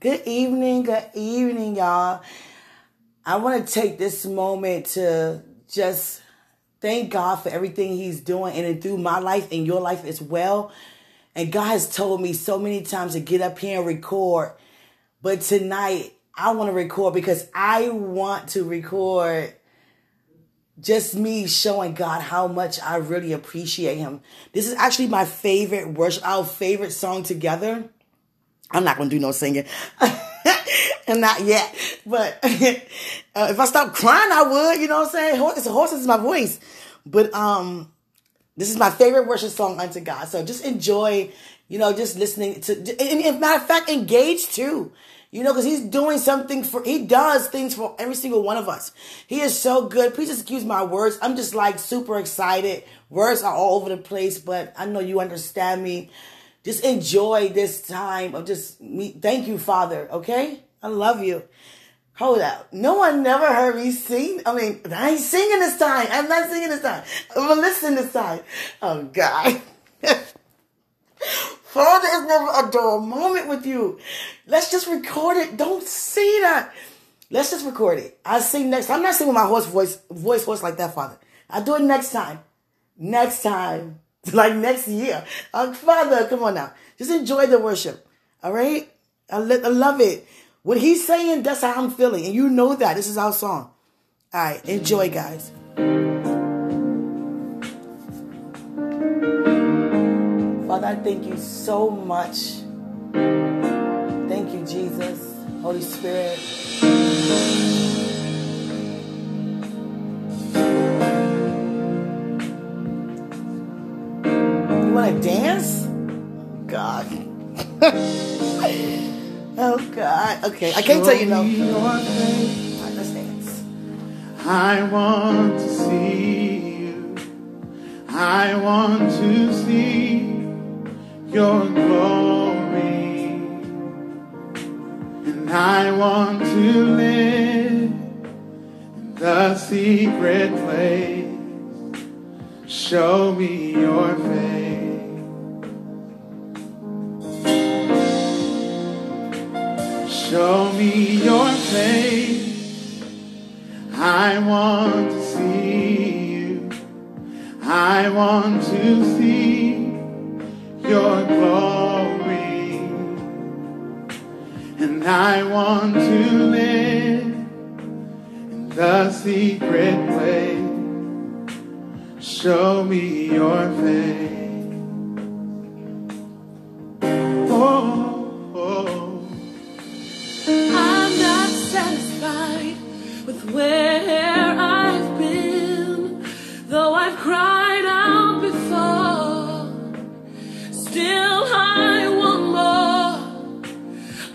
Good evening, good evening, y'all. I want to take this moment to just thank God for everything He's doing in and through my life and your life as well. And God has told me so many times to get up here and record. But tonight, I want to record because I want to record just me showing God how much I really appreciate Him. This is actually my favorite worship, our favorite song together. I'm not gonna do no singing, and not yet. But uh, if I stop crying, I would. You know what I'm saying? Horses, horses is my voice. But um, this is my favorite worship song unto God. So just enjoy. You know, just listening to. And, and matter of fact, engage too. You know, because he's doing something for, he does things for every single one of us. He is so good. Please excuse my words. I'm just like super excited. Words are all over the place, but I know you understand me. Just enjoy this time of just me. Thank you, Father. Okay. I love you. Hold up. No one never heard me sing. I mean, I ain't singing this time. I'm not singing this time. I'm gonna listen this time. Oh God. Father is never a dull moment with you. Let's just record it. Don't see that. Let's just record it. I'll sing next. I'm not singing my hoarse voice, voice, voice like that, Father. I'll do it next time. Next time. Like next year. Uh, Father, come on now. Just enjoy the worship. All right? I, I love it. What he's saying, that's how I'm feeling. And you know that. This is our song. All right. Enjoy, guys. Father, I thank you so much. Thank you, Jesus, Holy Spirit. Want to dance? God. oh, God. Okay, I can't tell you no. Right, let's dance. I want to see you. I want to see your glory. And I want to live in the secret place. Show me your face. Show me your face. I want to see you. I want to see your glory. And I want to live in the secret place. Show me your face.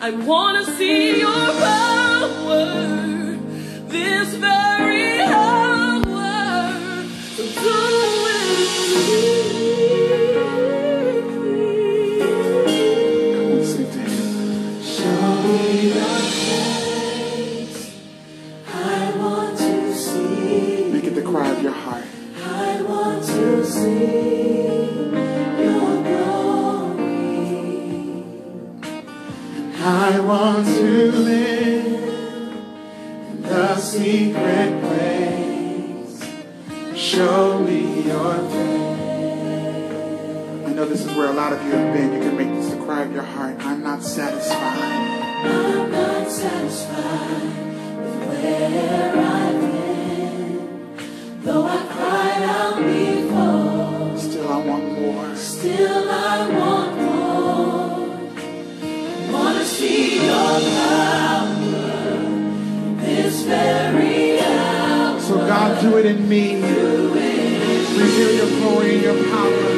I want to see your power this very hour. So Show me your face. I know this is where a lot of you have been. You can make this the cry of your heart. I'm not satisfied. I'm not satisfied with where I've been. Though I cried out before, Still, I want more. still I want more. I Want to see your power this very hour. So, God, do it in me. Reveal your glory and your power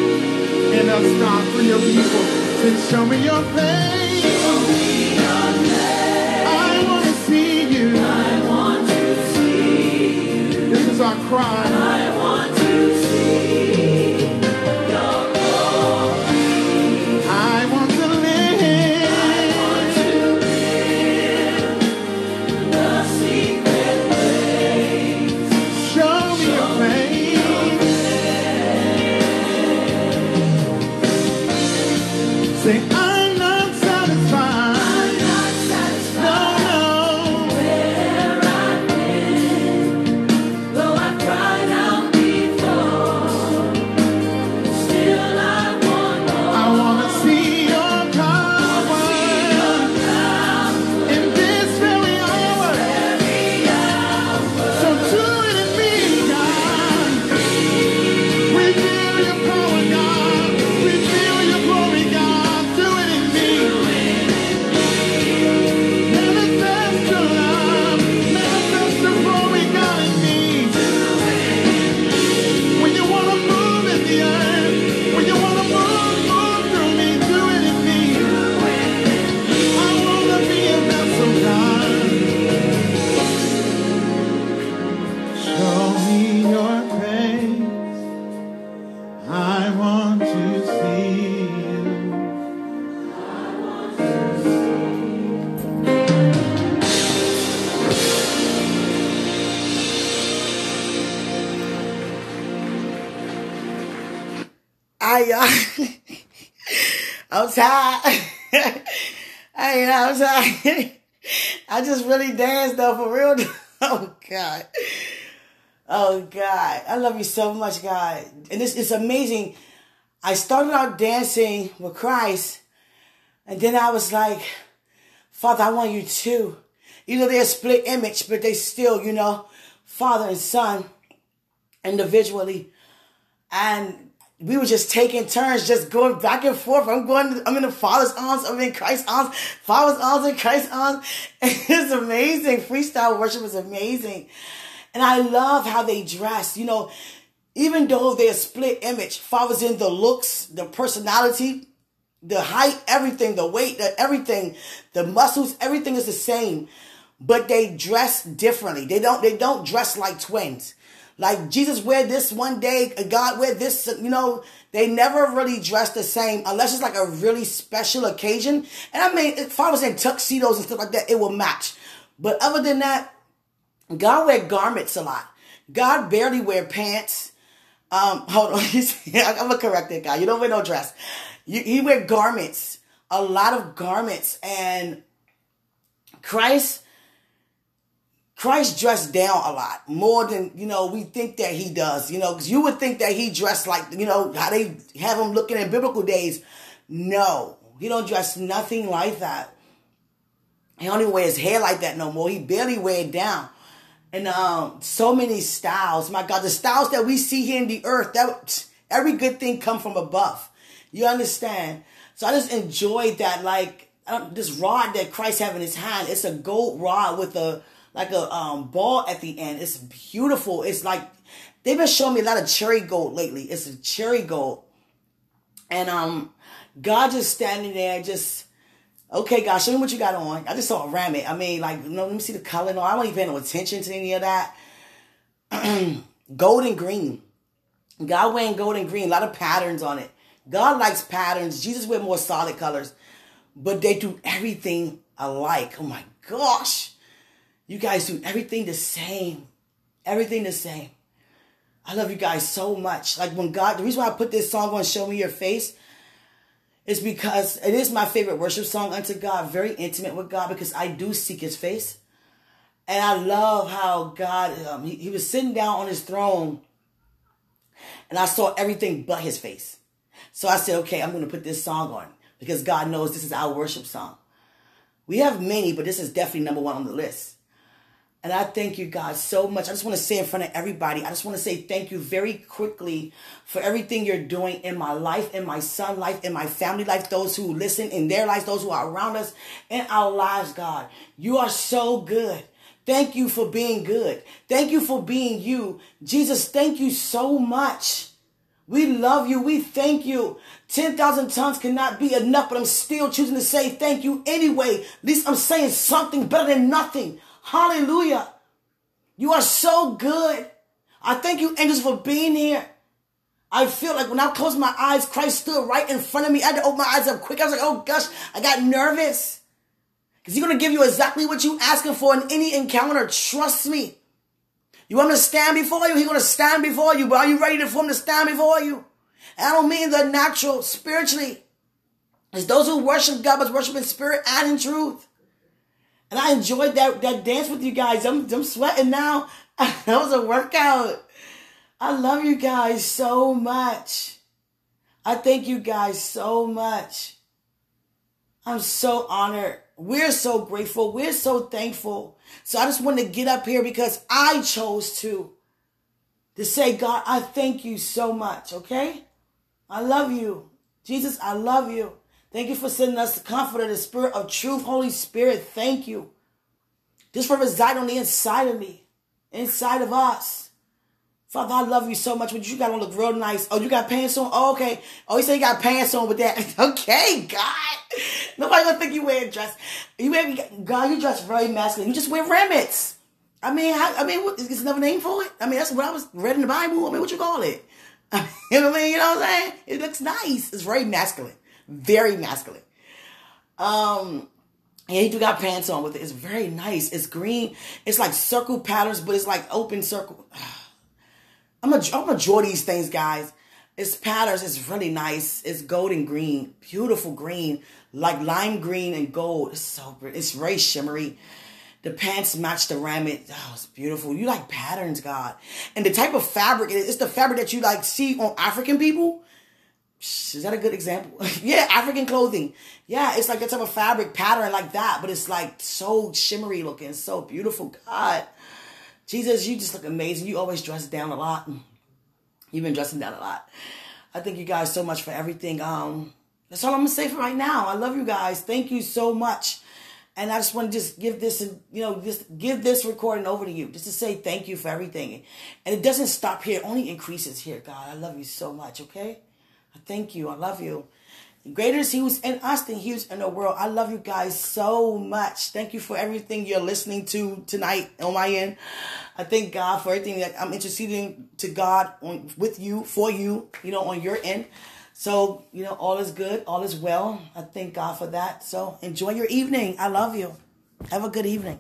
in us, God, for your people. Then show me your face. Tired, y'all. I'm tired. I ain't I'm tired. I just really danced though for real. Oh God. Oh God. I love you so much, God. And this is amazing. I started out dancing with Christ, and then I was like, Father, I want you too. You know, they're split image, but they still, you know, father and son individually. And we were just taking turns, just going back and forth. I'm going, I'm in the Father's arms, I'm in Christ's arms, Father's arms, and Christ's arms. It's amazing. Freestyle worship is amazing. And I love how they dress. You know, even though they're split image, Father's in the looks, the personality, the height, everything, the weight, the everything, the muscles, everything is the same. But they dress differently. They don't, they don't dress like twins. Like Jesus wear this one day, God wear this, you know, they never really dress the same unless it's like a really special occasion. And I mean, if I was in tuxedos and stuff like that, it will match. But other than that, God wear garments a lot. God barely wear pants. Um, hold on, I'm a that guy. You don't wear no dress. You, he wear garments, a lot of garments, and Christ Christ dressed down a lot more than you know we think that he does. You know, because you would think that he dressed like you know how they have him looking in biblical days. No, he don't dress nothing like that. He even wear his hair like that no more. He barely wear it down. And um, so many styles. My God, the styles that we see here in the earth. That every good thing come from above. You understand? So I just enjoyed that. Like um, this rod that Christ have in his hand. It's a gold rod with a like a um, ball at the end. It's beautiful. It's like they've been showing me a lot of cherry gold lately. It's a cherry gold, and um, God just standing there, just okay, God, show me what you got on. I just saw a rabbit. I mean, like, know, let me see the color. No, I don't even paying no attention to any of that. gold and green. God wearing gold and green, a lot of patterns on it. God likes patterns. Jesus wear more solid colors, but they do everything alike. Oh my gosh. You guys do everything the same. Everything the same. I love you guys so much. Like when God, the reason why I put this song on Show Me Your Face is because it is my favorite worship song unto God, very intimate with God because I do seek his face. And I love how God, um, he, he was sitting down on his throne and I saw everything but his face. So I said, okay, I'm going to put this song on because God knows this is our worship song. We have many, but this is definitely number one on the list. And I thank you God, so much. I just want to say in front of everybody, I just want to say thank you very quickly for everything you're doing in my life, in my son life, in my family life, those who listen in their lives, those who are around us, in our lives, God. You are so good. Thank you for being good. Thank you for being you. Jesus, thank you so much. We love you. We thank you. 10,000 tongues cannot be enough, but I'm still choosing to say thank you anyway. At least I'm saying something better than nothing. Hallelujah. You are so good. I thank you, angels, for being here. I feel like when I closed my eyes, Christ stood right in front of me. I had to open my eyes up quick. I was like, oh gosh, I got nervous. Because he's going to give you exactly what you're asking for in any encounter. Trust me. You want him to stand before you? He's going to stand before you. But are you ready for him to stand before you? And I don't mean the natural, spiritually. It's those who worship God, but worship in spirit and in truth. And I enjoyed that, that dance with you guys. I'm, I'm sweating now. that was a workout. I love you guys so much. I thank you guys so much. I'm so honored. We're so grateful. We're so thankful. So I just want to get up here because I chose to. To say, God, I thank you so much, okay? I love you. Jesus, I love you. Thank you for sending us the comfort of the spirit of truth. Holy Spirit, thank you. This for reside on the inside of me, inside of us. Father, I love you so much. But you got on look real nice. Oh, you got pants on? Oh, okay. Oh, you say you got pants on with that. okay, God. Nobody gonna think you wear a dress. You wear, God, you dress very masculine. You just wear remnants. I mean, how, I mean, what, is another name for it? I mean, that's what I was read in the Bible. I mean, what you call it? I mean? You know what I'm saying? It looks nice. It's very masculine. Very masculine. Um, yeah, he do got pants on with it. It's very nice. It's green. It's like circle patterns, but it's like open circle. I'm gonna I'm gonna draw these things, guys. It's patterns. It's really nice. It's golden green, beautiful green, like lime green and gold. It's so pretty. It's very shimmery. The pants match the raiment. Oh, it's beautiful. You like patterns, God. And the type of fabric, it's the fabric that you like see on African people. Is that a good example? yeah, African clothing. Yeah, it's like that type of fabric pattern like that, but it's like so shimmery looking, so beautiful. God, Jesus, you just look amazing. You always dress down a lot. You've been dressing down a lot. I thank you guys so much for everything. Um, that's all I'm gonna say for right now. I love you guys. Thank you so much. And I just want to just give this, you know, just give this recording over to you, just to say thank you for everything. And it doesn't stop here; it only increases here. God, I love you so much. Okay. I thank you. I love you. Greater is he who's in us than he who's in the world. I love you guys so much. Thank you for everything you're listening to tonight on my end. I thank God for everything that I'm interceding to God on with you, for you, you know, on your end. So, you know, all is good, all is well. I thank God for that. So enjoy your evening. I love you. Have a good evening.